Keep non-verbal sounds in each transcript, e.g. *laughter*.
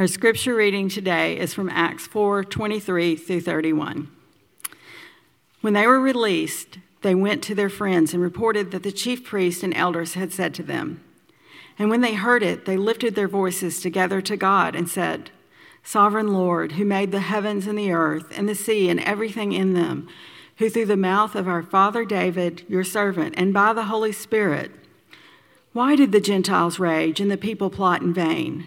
Our scripture reading today is from Acts 4 23 through 31. When they were released, they went to their friends and reported that the chief priests and elders had said to them. And when they heard it, they lifted their voices together to God and said, Sovereign Lord, who made the heavens and the earth and the sea and everything in them, who through the mouth of our father David, your servant, and by the Holy Spirit, why did the Gentiles rage and the people plot in vain?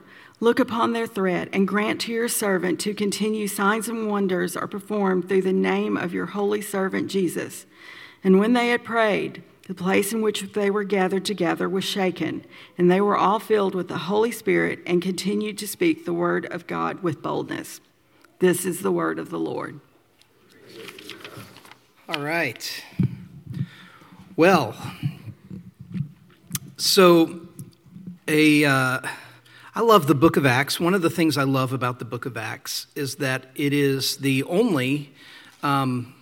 Look upon their threat and grant to your servant to continue signs and wonders are performed through the name of your holy servant Jesus. And when they had prayed, the place in which they were gathered together was shaken, and they were all filled with the Holy Spirit and continued to speak the word of God with boldness. This is the word of the Lord. All right. Well, so a. Uh, I love the book of Acts. One of the things I love about the book of Acts is that it is the only um,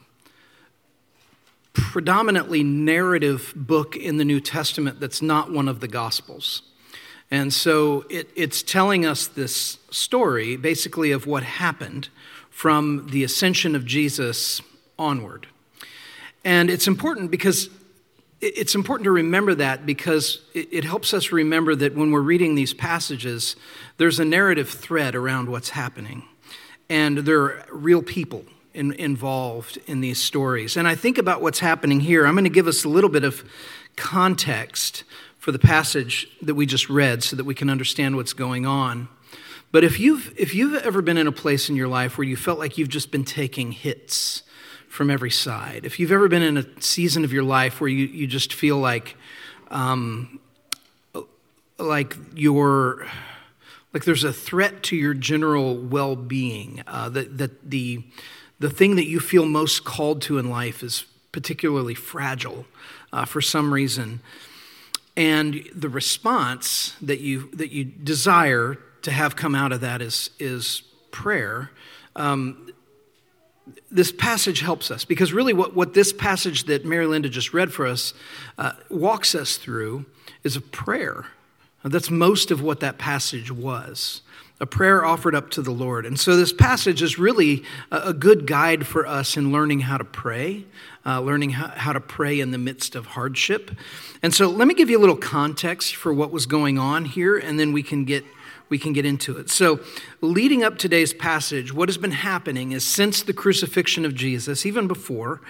predominantly narrative book in the New Testament that's not one of the Gospels. And so it, it's telling us this story, basically, of what happened from the ascension of Jesus onward. And it's important because it's important to remember that because it helps us remember that when we're reading these passages, there's a narrative thread around what's happening. And there are real people in, involved in these stories. And I think about what's happening here. I'm going to give us a little bit of context for the passage that we just read so that we can understand what's going on. But if you've, if you've ever been in a place in your life where you felt like you've just been taking hits, from every side. If you've ever been in a season of your life where you, you just feel like, um, like you're, like there's a threat to your general well-being, uh, that, that the, the thing that you feel most called to in life is particularly fragile uh, for some reason, and the response that you that you desire to have come out of that is is prayer. Um, this passage helps us because really what, what this passage that Mary Linda just read for us uh, walks us through is a prayer. That's most of what that passage was a prayer offered up to the Lord. And so this passage is really a, good guide for us in learning how to pray, uh, learning how, how to pray in the midst of hardship. And so let me give you a little context for what was going on here, and then we can get we can get into it. So, leading up today's passage, what has been happening is since the crucifixion of Jesus, even before,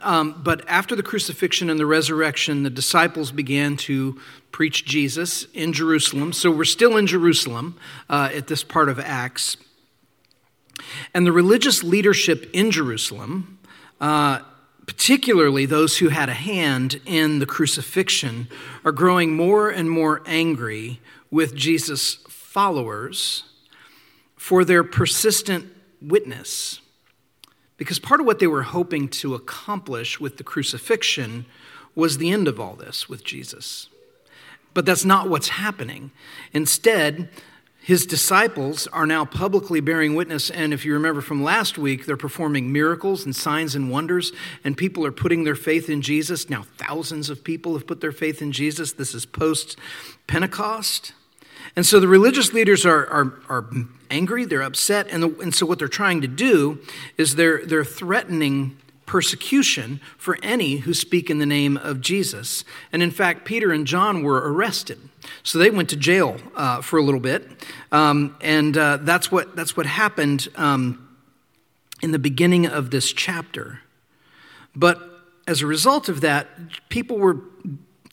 um, but after the crucifixion and the resurrection, the disciples began to preach Jesus in Jerusalem. So, we're still in Jerusalem uh, at this part of Acts. And the religious leadership in Jerusalem, uh, particularly those who had a hand in the crucifixion, are growing more and more angry with Jesus' followers for their persistent witness. Because part of what they were hoping to accomplish with the crucifixion was the end of all this with Jesus. But that's not what's happening. Instead, his disciples are now publicly bearing witness, and if you remember from last week, they're performing miracles and signs and wonders, and people are putting their faith in Jesus. Now, thousands of people have put their faith in Jesus. This is post Pentecost. And so the religious leaders are, are, are angry, they're upset, and, the, and so what they're trying to do is they're, they're threatening persecution for any who speak in the name of Jesus. And in fact, Peter and John were arrested. So they went to jail uh, for a little bit. Um, and uh, that's, what, that's what happened um, in the beginning of this chapter. But as a result of that, people were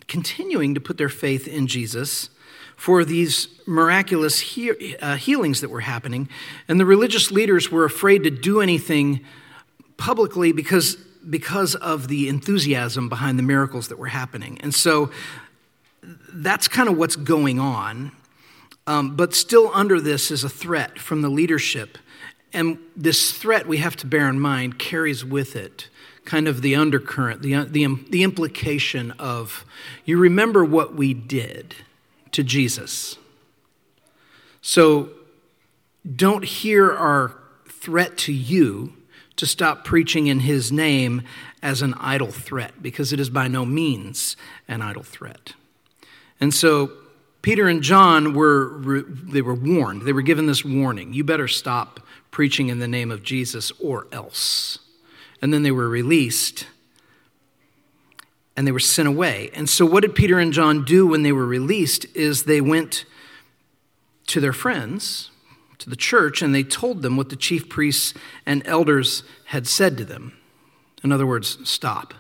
continuing to put their faith in Jesus for these miraculous he- uh, healings that were happening. And the religious leaders were afraid to do anything publicly because, because of the enthusiasm behind the miracles that were happening. And so that's kind of what's going on. Um, but still, under this is a threat from the leadership. and this threat we have to bear in mind carries with it kind of the undercurrent, the, the, the implication of you remember what we did to Jesus. So don't hear our threat to you to stop preaching in his name as an idle threat, because it is by no means an idle threat. And so Peter and John were they were warned. They were given this warning. You better stop preaching in the name of Jesus or else and then they were released and they were sent away. And so, what did Peter and John do when they were released? Is they went to their friends, to the church, and they told them what the chief priests and elders had said to them. In other words, stop.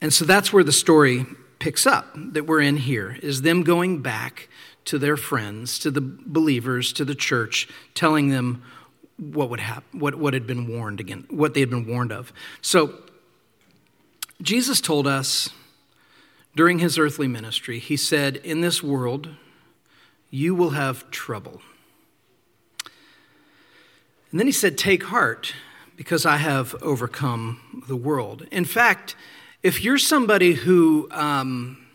And so that's where the story picks up that we're in here is them going back to their friends, to the believers, to the church, telling them what would happen, what, what had been warned again, what they had been warned of. So Jesus told us during his earthly ministry, he said, In this world, you will have trouble. And then he said, Take heart, because I have overcome the world. In fact, if you're somebody who um,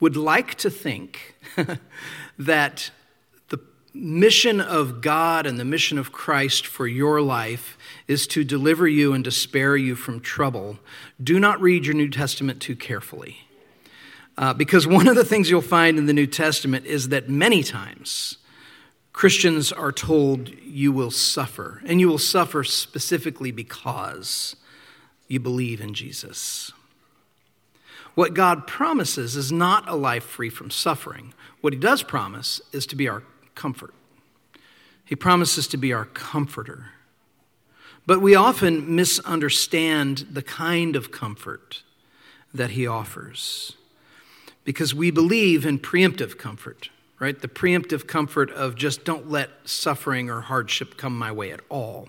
would like to think *laughs* that mission of God and the mission of Christ for your life is to deliver you and to spare you from trouble, do not read your New Testament too carefully. Uh, because one of the things you'll find in the New Testament is that many times Christians are told you will suffer, and you will suffer specifically because you believe in Jesus. What God promises is not a life free from suffering. What He does promise is to be our comfort. He promises to be our comforter. But we often misunderstand the kind of comfort that he offers because we believe in preemptive comfort, right? The preemptive comfort of just don't let suffering or hardship come my way at all.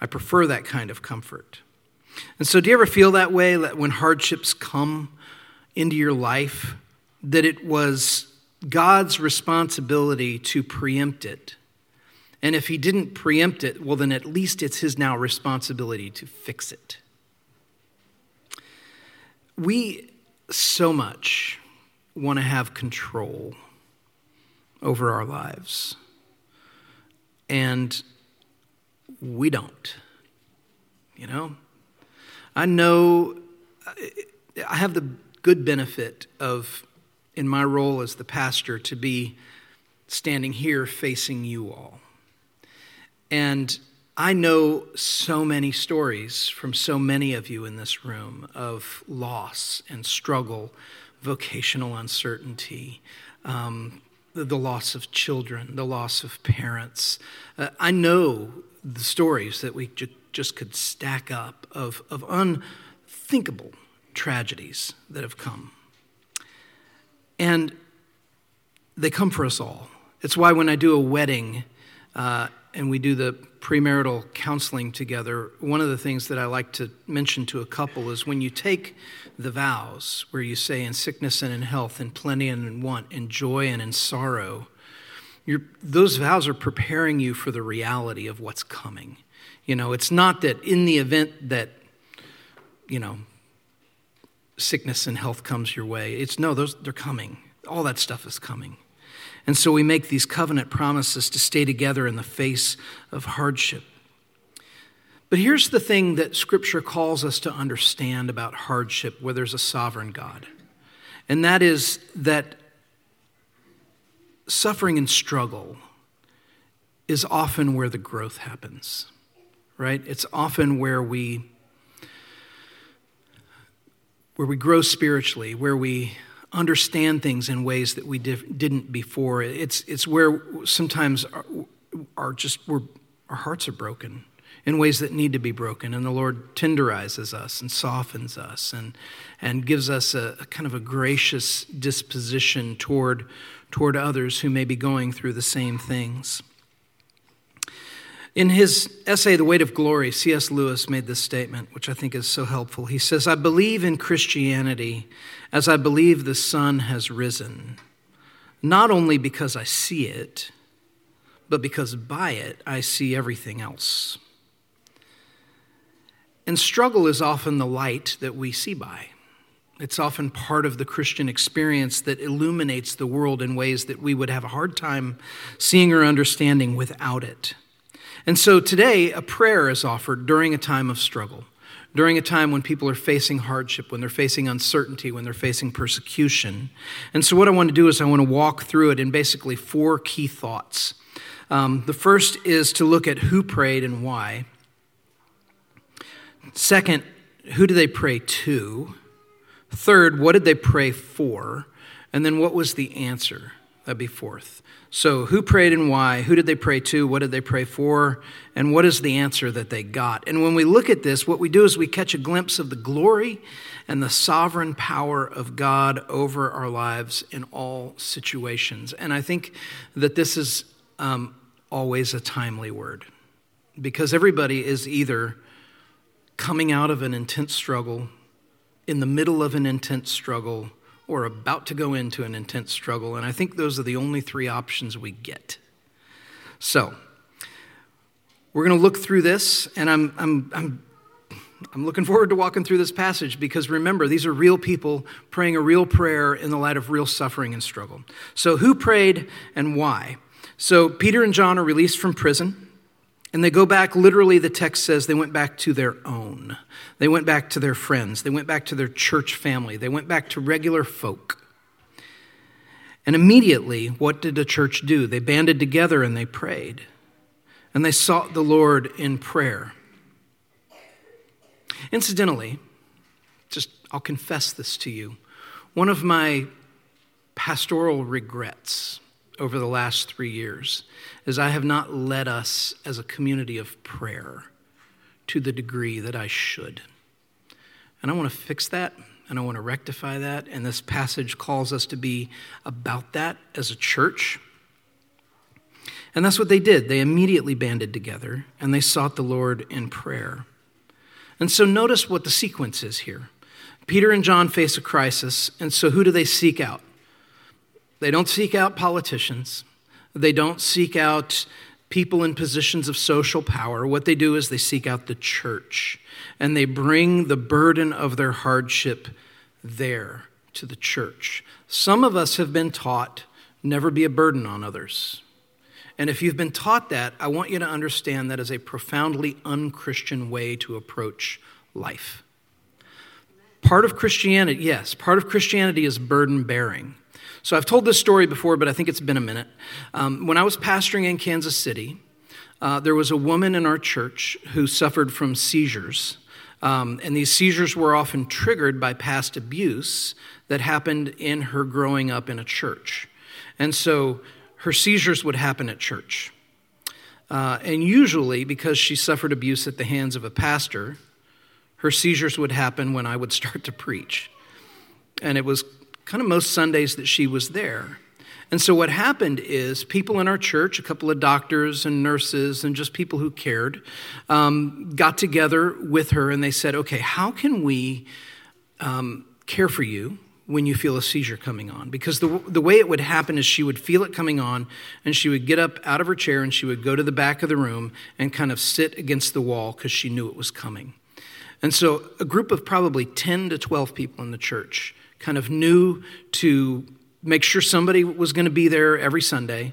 I prefer that kind of comfort. And so, do you ever feel that way that when hardships come into your life, that it was God's responsibility to preempt it. And if he didn't preempt it, well, then at least it's his now responsibility to fix it. We so much want to have control over our lives, and we don't. You know? I know I have the good benefit of in my role as the pastor to be standing here facing you all. And I know so many stories from so many of you in this room of loss and struggle, vocational uncertainty, um, the, the, loss of children, the loss of parents. Uh, I know the stories that we ju- just could stack up of, of unthinkable tragedies that have come. And they come for us all. It's why when I do a wedding uh, and we do the premarital counseling together, one of the things that I like to mention to a couple is when you take the vows, where you say, in sickness and in health, in plenty and in want, in joy and in sorrow, those vows are preparing you for the reality of what's coming. You know, it's not that in the event that, you know, sickness and health comes your way. It's no, those they're coming. All that stuff is coming. And so we make these covenant promises to stay together in the face of hardship. But here's the thing that Scripture calls us to understand about hardship where there's a sovereign God, and that is that suffering and struggle is often where the growth happens, right? It's often where we where we grow spiritually, where we understand things in ways that we didn't before. It's, it's where sometimes our, our just our hearts are broken in ways that need to be broken, and the Lord tenderizes us and softens us and, and gives us a, a kind of a gracious disposition toward, toward others who may be going through the same things. In his essay, The Weight of Glory, C.S. Lewis made this statement, which I think is so helpful. He says, I believe in Christianity as I believe the sun has risen, not only because I see it, but because by it I see everything else. And struggle is often the light that we see by. It's often part of the Christian experience that illuminates the world in ways that we would have a hard time seeing or understanding without it. And so today, a prayer is offered during a time of struggle, during a time when people are facing hardship, when they're facing uncertainty, when they're facing persecution. And so, what I want to do is, I want to walk through it in basically four key thoughts. Um, the first is to look at who prayed and why. Second, who did they pray to? Third, what did they pray for? And then what was the answer? That'd be fourth. So, who prayed and why? Who did they pray to? What did they pray for? And what is the answer that they got? And when we look at this, what we do is we catch a glimpse of the glory and the sovereign power of God over our lives in all situations. And I think that this is um, always a timely word because everybody is either coming out of an intense struggle, in the middle of an intense struggle, or about to go into an intense struggle. And I think those are the only three options we get. So, we're going to look through this, and I'm, I'm, I'm, I'm looking forward to walking through this passage because remember, these are real people praying a real prayer in the light of real suffering and struggle. So, who prayed and why? So, Peter and John are released from prison. And they go back, literally, the text says they went back to their own. They went back to their friends. They went back to their church family. They went back to regular folk. And immediately, what did the church do? They banded together and they prayed. And they sought the Lord in prayer. Incidentally, just I'll confess this to you. One of my pastoral regrets over the last three years is I have not led us as a community of prayer to the degree that I should. And I want to fix that and I want to rectify that. And this passage calls us to be about that as a church. And that's what they did. They immediately banded together and they sought the Lord in prayer. And so notice what the sequence is here. Peter and John face a crisis, and so who do they seek out? They don't seek out politicians. They don't seek out people in positions of social power. What they do is they seek out the church and they bring the burden of their hardship there to the church. Some of us have been taught never be a burden on others. And if you've been taught that, I want you to understand that is a profoundly unchristian way to approach life. Part of Christianity, yes, part of Christianity is burden bearing. So I've told this story before, but I think it's been a minute. Um, when I was pastoring in Kansas City, uh, there was a woman in our church who suffered from seizures. Um, and these seizures were often triggered by past abuse that happened in her growing up in a church. And so her seizures would happen at church. Uh, and usually, because she suffered abuse at the hands of a pastor, her seizures would happen when I would start to preach. And it was kind of most Sundays that she was there. And so what happened is people in our church, a couple of doctors and nurses and just people who cared, um, got together with her and they said, okay, how can we um, care for you when you feel a seizure coming on? Because the, the way it would happen is she would feel it coming on and she would get up out of her chair and she would go to the back of the room and kind of sit against the wall because she knew it was coming. And so a group of probably 10 to 12 people in the church kind of knew to make sure somebody was going to be there every Sunday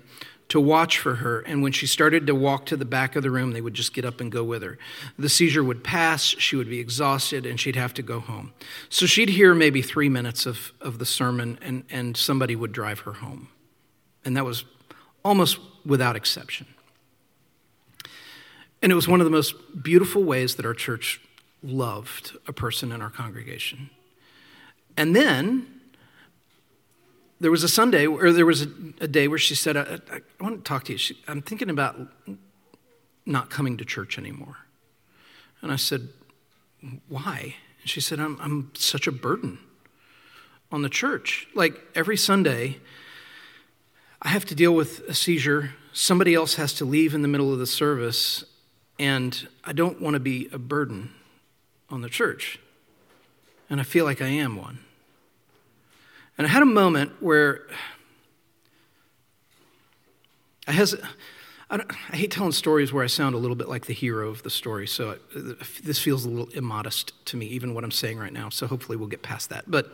to watch for her. And when she started to walk to the back of the room, they would just get up and go with her. The seizure would pass, she would be exhausted, and she'd have to go home. So she'd hear maybe three minutes of, of the sermon, and, and somebody would drive her home. And that was almost without exception. And it was one of the most beautiful ways that our church loved a person in our congregation. And then there was a Sunday, or there was a, a day where she said, I, I, I, want to talk to you. She, I'm thinking about not coming to church anymore. And I said, Why? And she said, I'm, I'm such a burden on the church. Like every Sunday, I have to deal with a seizure. Somebody else has to leave in the middle of the service, and I don't want to be a burden on the church and I feel like I am one. And I had a moment where I, hes- I, I, hate telling stories where I sound a little bit like the hero of the story, so this feels a little immodest to me, even what I'm saying right now. So hopefully we'll get past that. But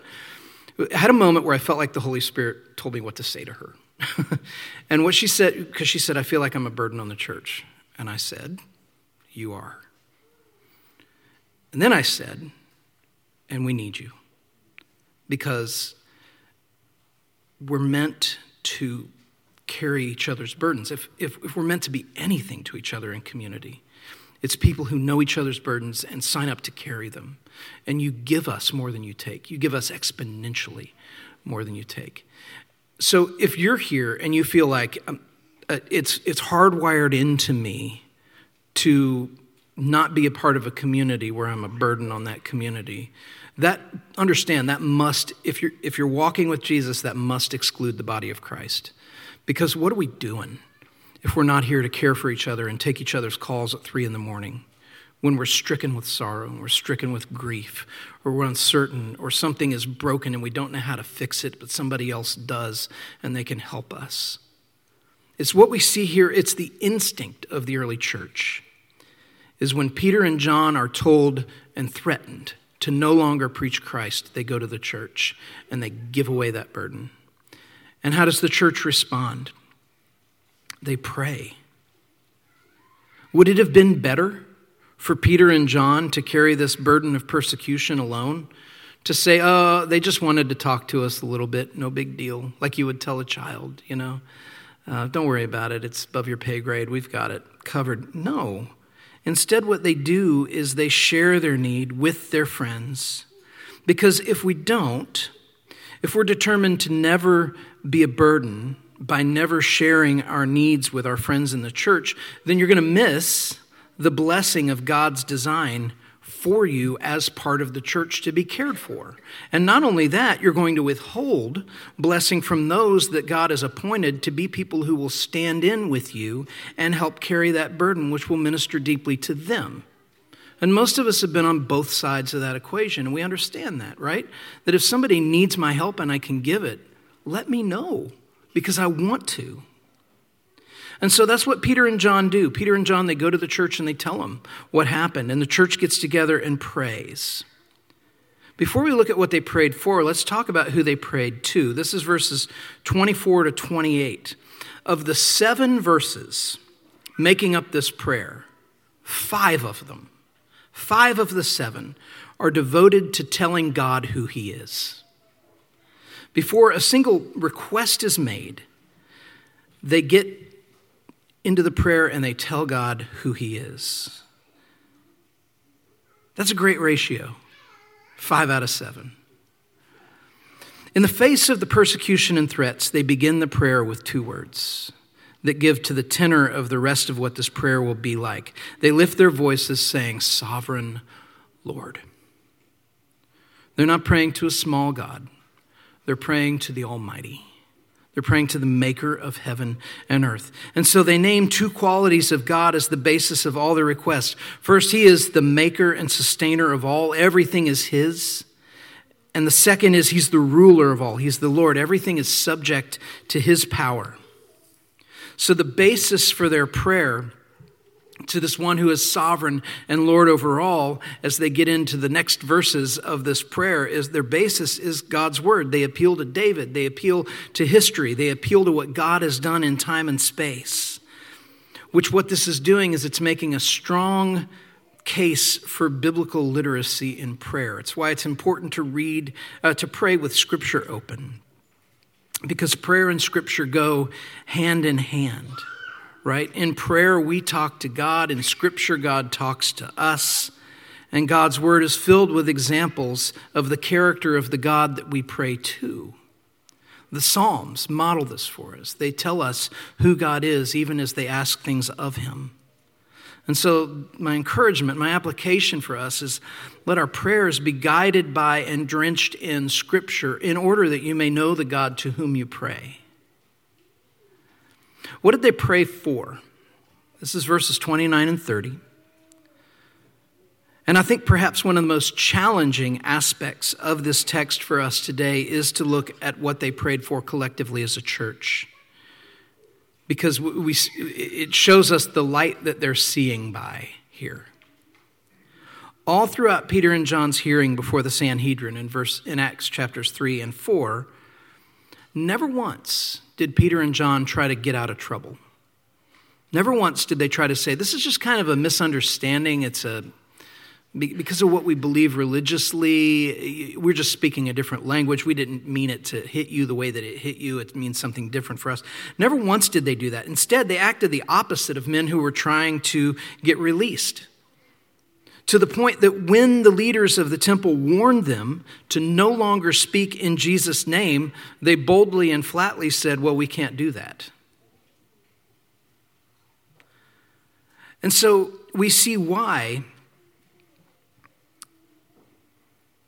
I had a moment where I felt like the Holy Spirit told me what to say to her. *laughs* and what she said, because she said, I feel like I'm a burden on the church. And I said, You are. And then I said, And we need you. Because we're meant to carry each other's burdens. If, if, if we're meant to be anything to each other in community, it's people who know each other's burdens and sign up to carry them. And you give us more than you take. You give us exponentially more than you take. So if you're here and you feel like um, uh, it's, it's hardwired into me to not be a part of a community where I'm a burden on that community, that understand that must if you're if you're walking with Jesus that must exclude the body of Christ. Because what are we doing if we're not here to care for each other and take each other's calls at three in the morning? When we're stricken with sorrow and we're stricken with grief, or we're uncertain, or something is broken and we don't know how to fix it, but somebody else does and they can help us. It's what we see here, it's the instinct of the early church. Is when Peter and John are told and threatened to no longer preach Christ, they go to the church and they give away that burden. And how does the church respond? They pray. Would it have been better for Peter and John to carry this burden of persecution alone? To say, oh, they just wanted to talk to us a little bit, no big deal, like you would tell a child, you know? Uh, don't worry about it, it's above your pay grade, we've got it covered. No. Instead, what they do is they share their need with their friends. Because if we don't, if we're determined to never be a burden by never sharing our needs with our friends in the church, then you're going to miss the blessing of God's design for you as part of the church to be cared for. And not only that, you're going to withhold blessing from those that God has appointed to be people who will stand in with you and help carry that burden, which will minister deeply to them. And most of us have been on both sides of that equation, and we understand that, right? That if somebody needs my help and I can give it, let me know because I want to. And so that's what Peter and John do. Peter and John, they go to the church and they tell them what happened, and the church gets together and prays. Before we look at what they prayed for, let's talk about who they prayed to. This is verses 24 to 28. Of the seven verses making up this prayer, five of them Five of the seven are devoted to telling God who He is. Before a single request is made, they get into the prayer and they tell God who He is. That's a great ratio. Five out of seven. In the face of the persecution and threats, they begin the prayer with two words that give to the tenor of the rest of what this prayer will be like. They lift their voices saying, Sovereign Lord. They're not praying to a small God, they're praying to the Almighty. They're praying to the maker of heaven and earth. And so they name two qualities of God as the basis of all their requests. First, He is the maker and sustainer of all, everything is His. And the second is He's the ruler of all, He's the Lord. Everything is subject to His power. So, the basis for their prayer to this one who is sovereign and Lord over all, as they get into the next verses of this prayer, is their basis is God's word. They appeal to David, they appeal to history, they appeal to what God has done in time and space. Which, what this is doing is it's making a strong case for biblical literacy in prayer. It's why it's important to read, uh, to pray with scripture open because prayer and scripture go hand in hand, right? In prayer, we talk to God, in scripture, God talks to us. And God's word is filled with examples of the character of the God that we pray to. The Psalms model this for us. They tell us who God is, even as they ask things of him. And so, my encouragement, my application for us is let our prayers be guided by and drenched in Scripture in order that you may know the God to whom you pray. What did they pray for? This is verses 29 and 30. And I think perhaps one of the most challenging aspects of this text for us today is to look at what they prayed for collectively as a church. because we, it shows us the light that they're seeing by here. All throughout Peter and John's hearing before the Sanhedrin in, verse, in Acts chapters 3 and 4, never once did Peter and John try to get out of trouble. Never once did they try to say, This is just kind of a misunderstanding. It's a because of what we believe religiously, we're just speaking a different language. We didn't mean it to hit you the way that it hit you. It means something different for us. Never once did they do that. Instead, they acted the opposite of men who were trying to get released. To the point that when the leaders of the temple warned them to no longer speak in Jesus' name, they boldly and flatly said, Well, we can't do that. And so we see why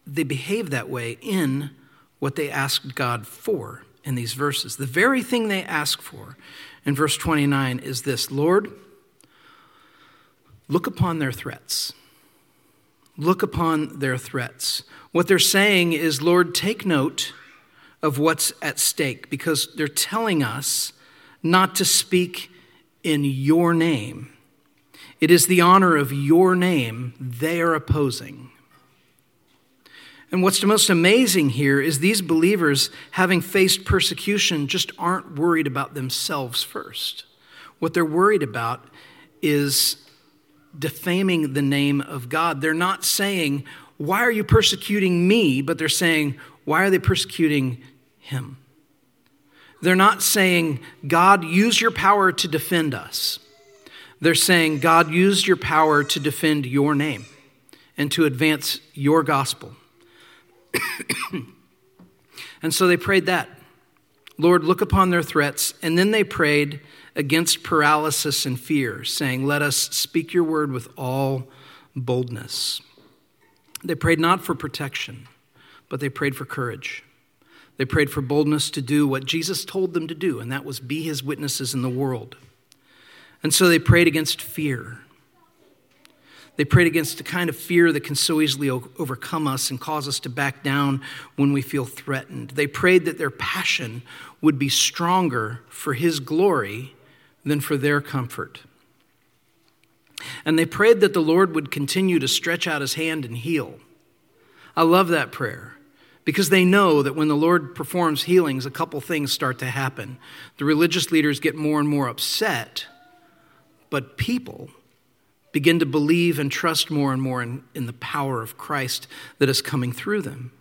they behave that way in what they asked God for in these verses. The very thing they ask for in verse 29 is this Lord, look upon their threats. Look upon their threats. What they're saying is, Lord, take note of what's at stake because they're telling us not to speak in your name. It is the honor of your name they are opposing. And what's the most amazing here is these believers, having faced persecution, just aren't worried about themselves first. What they're worried about is defaming the name of God. They're not saying, Why are you persecuting me? But they're saying, Why are they persecuting him? They're not saying, God, use your power to defend us. They're saying, God, use your power to defend your name and to advance your gospel. *coughs* and so they prayed that. Lord, look upon their threats. And then they prayed against paralysis and fear, saying, Let us speak your word with all boldness. They prayed not for protection, but they prayed for courage. They prayed for boldness to do what Jesus told them to do, and that was be his witnesses in the world. And so they prayed against fear. They prayed against the kind of fear that can so easily overcome us and cause us to back down when we feel threatened. They prayed that their passion would be stronger for His glory than for their comfort. And they prayed that the Lord would continue to stretch out His hand and heal. I love that prayer because they know that when the Lord performs healings, a couple things start to happen. The religious leaders get more and more upset, but people begin to believe and trust more and more in, in the power of Christ that is coming through them.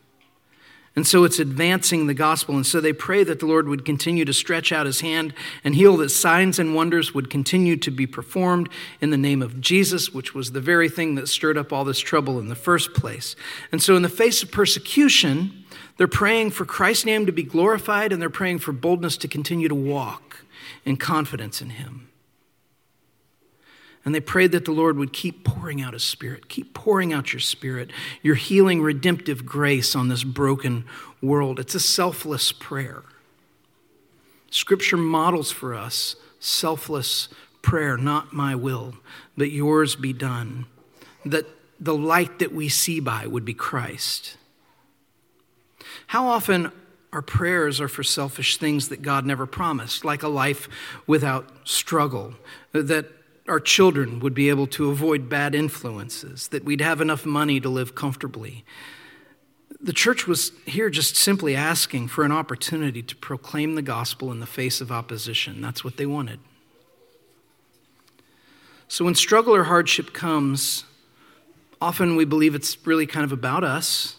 And so it's advancing the gospel. And so they pray that the Lord would continue to stretch out his hand and heal, that signs and wonders would continue to be performed in the name of Jesus, which was the very thing that stirred up all this trouble in the first place. And so, in the face of persecution, they're praying for Christ's name to be glorified and they're praying for boldness to continue to walk in confidence in him. And they prayed that the Lord would keep pouring out His Spirit, keep pouring out your Spirit, your healing, redemptive grace on this broken world. It's a selfless prayer. Scripture models for us selfless prayer, not my will, but yours be done. That the light that we see by would be Christ. How often our prayers are for selfish things that God never promised, like a life without struggle, that our children would be able to avoid bad influences, that we'd have enough money to live comfortably. The church was here just simply asking for an opportunity to proclaim the gospel in the face of opposition. That's what they wanted. So when struggle or hardship comes, often we believe it's really kind of about us.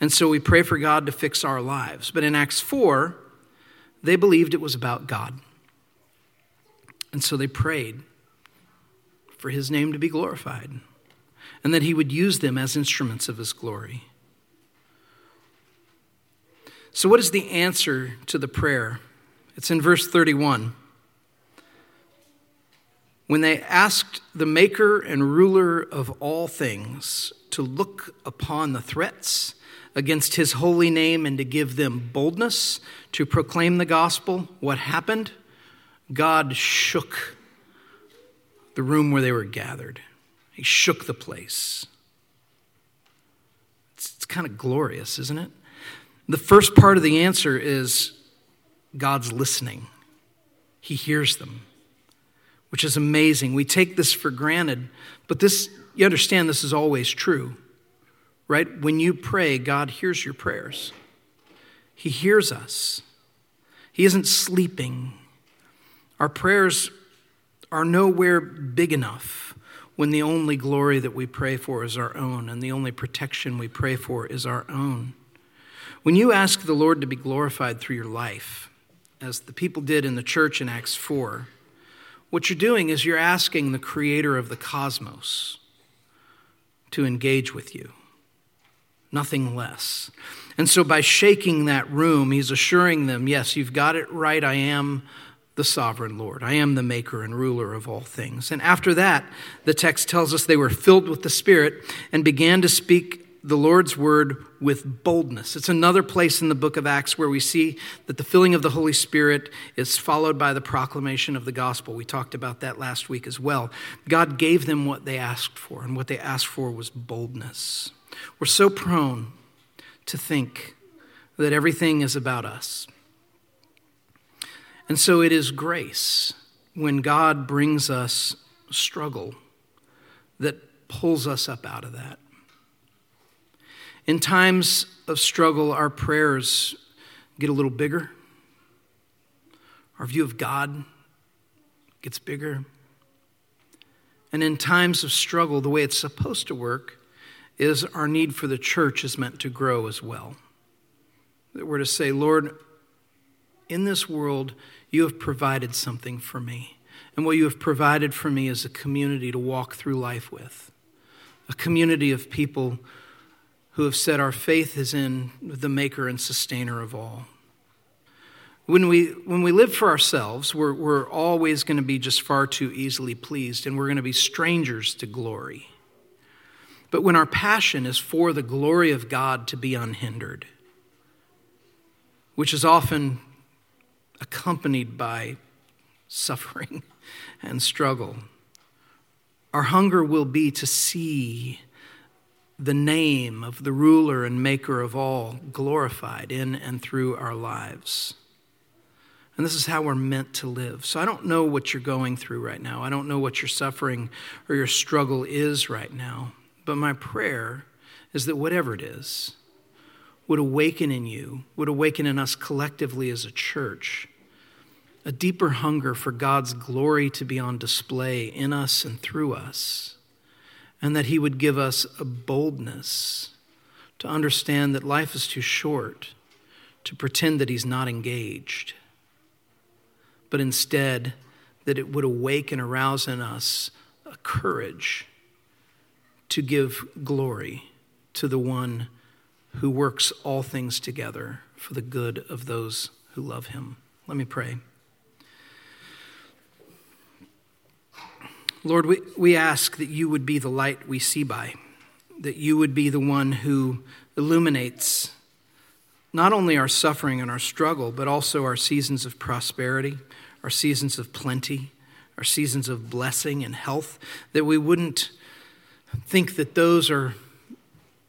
And so we pray for God to fix our lives. But in Acts 4, they believed it was about God. And so they prayed for his name to be glorified, and that he would use them as instruments of his glory. So, what is the answer to the prayer? It's in verse 31. When they asked the maker and ruler of all things to look upon the threats against his holy name and to give them boldness to proclaim the gospel, what happened? God shook the room where they were gathered. He shook the place. It's, it's kind of glorious, isn't it? The first part of the answer is God's listening. He hears them, which is amazing. We take this for granted, but this, you understand, this is always true, right? When you pray, God hears your prayers. He hears us. He isn't sleeping. Our prayers are nowhere big enough when the only glory that we pray for is our own and the only protection we pray for is our own. When you ask the Lord to be glorified through your life, as the people did in the church in Acts 4, what you're doing is you're asking the creator of the cosmos to engage with you, nothing less. And so by shaking that room, he's assuring them, yes, you've got it right. I am the sovereign Lord. I am the maker and ruler of all things. And after that, the text tells us they were filled with the Spirit and began to speak the Lord's word with boldness. It's another place in the book of Acts where we see that the filling of the Holy Spirit is followed by the proclamation of the gospel. We talked about that last week as well. God gave them what they asked for, and what they asked for was boldness. We're so prone to think that everything is about us and so it is grace when God brings us struggle that pulls us up out of that. In times of struggle, our prayers get a little bigger. Our view of God gets bigger. And in times of struggle, the way it's supposed to work is our need for the church is meant to grow as well. That we're to say, Lord, in this world, you have provided something for me. And what you have provided for me is a community to walk through life with, a community of people who have said our faith is in the maker and sustainer of all. When we, when we live for ourselves, we're, we're always going to be just far too easily pleased, and we're going to be strangers to glory. But when our passion is for the glory of God to be unhindered, which is often accompanied by suffering *laughs* and struggle. Our hunger will be to see the name of the ruler and maker of all glorified in and through our lives. And this is how we're meant to live. So I don't know what you're going through right now. I don't know what your suffering or your struggle is right now. But my prayer is that whatever it is, would awaken in you, would awaken in us collectively as a church, a deeper hunger for God's glory to be on display in us and through us, and that He would give us a boldness to understand that life is too short to pretend that He's not engaged, but instead that it would awake and arouse in us a courage to give glory to the one who works all things together for the good of those who love him. Let me pray. Lord, we, we ask that you would be the light we see by, that you would be the one who illuminates not only our suffering and our struggle, but also our seasons of prosperity, our seasons of plenty, our seasons of blessing and health, that we wouldn't think that those are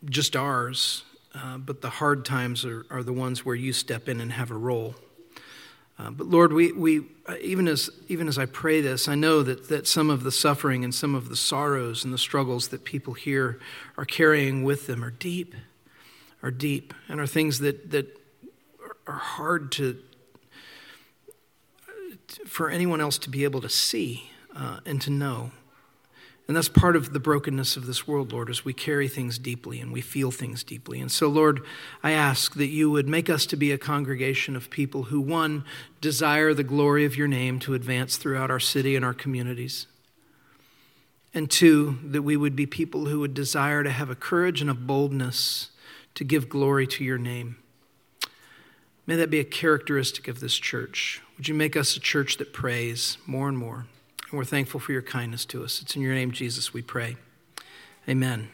just ours, uh, but the hard times are, are the ones where you step in and have a role. Uh, but Lord, we, we uh, even, as, even as I pray this, I know that, that some of the suffering and some of the sorrows and the struggles that people here are carrying with them are deep, are deep, and are things that, that are hard to, for anyone else to be able to see uh, and to know. And that's part of the brokenness of this world, Lord, as we carry things deeply and we feel things deeply. And so, Lord, I ask that you would make us to be a congregation of people who, one, desire the glory of your name to advance throughout our city and our communities. And two, that we would be people who would desire to have a courage and a boldness to give glory to your name. May that be a characteristic of this church. Would you make us a church that prays more and more? And we're thankful for your kindness to us. It's in your name, Jesus, we pray. Amen.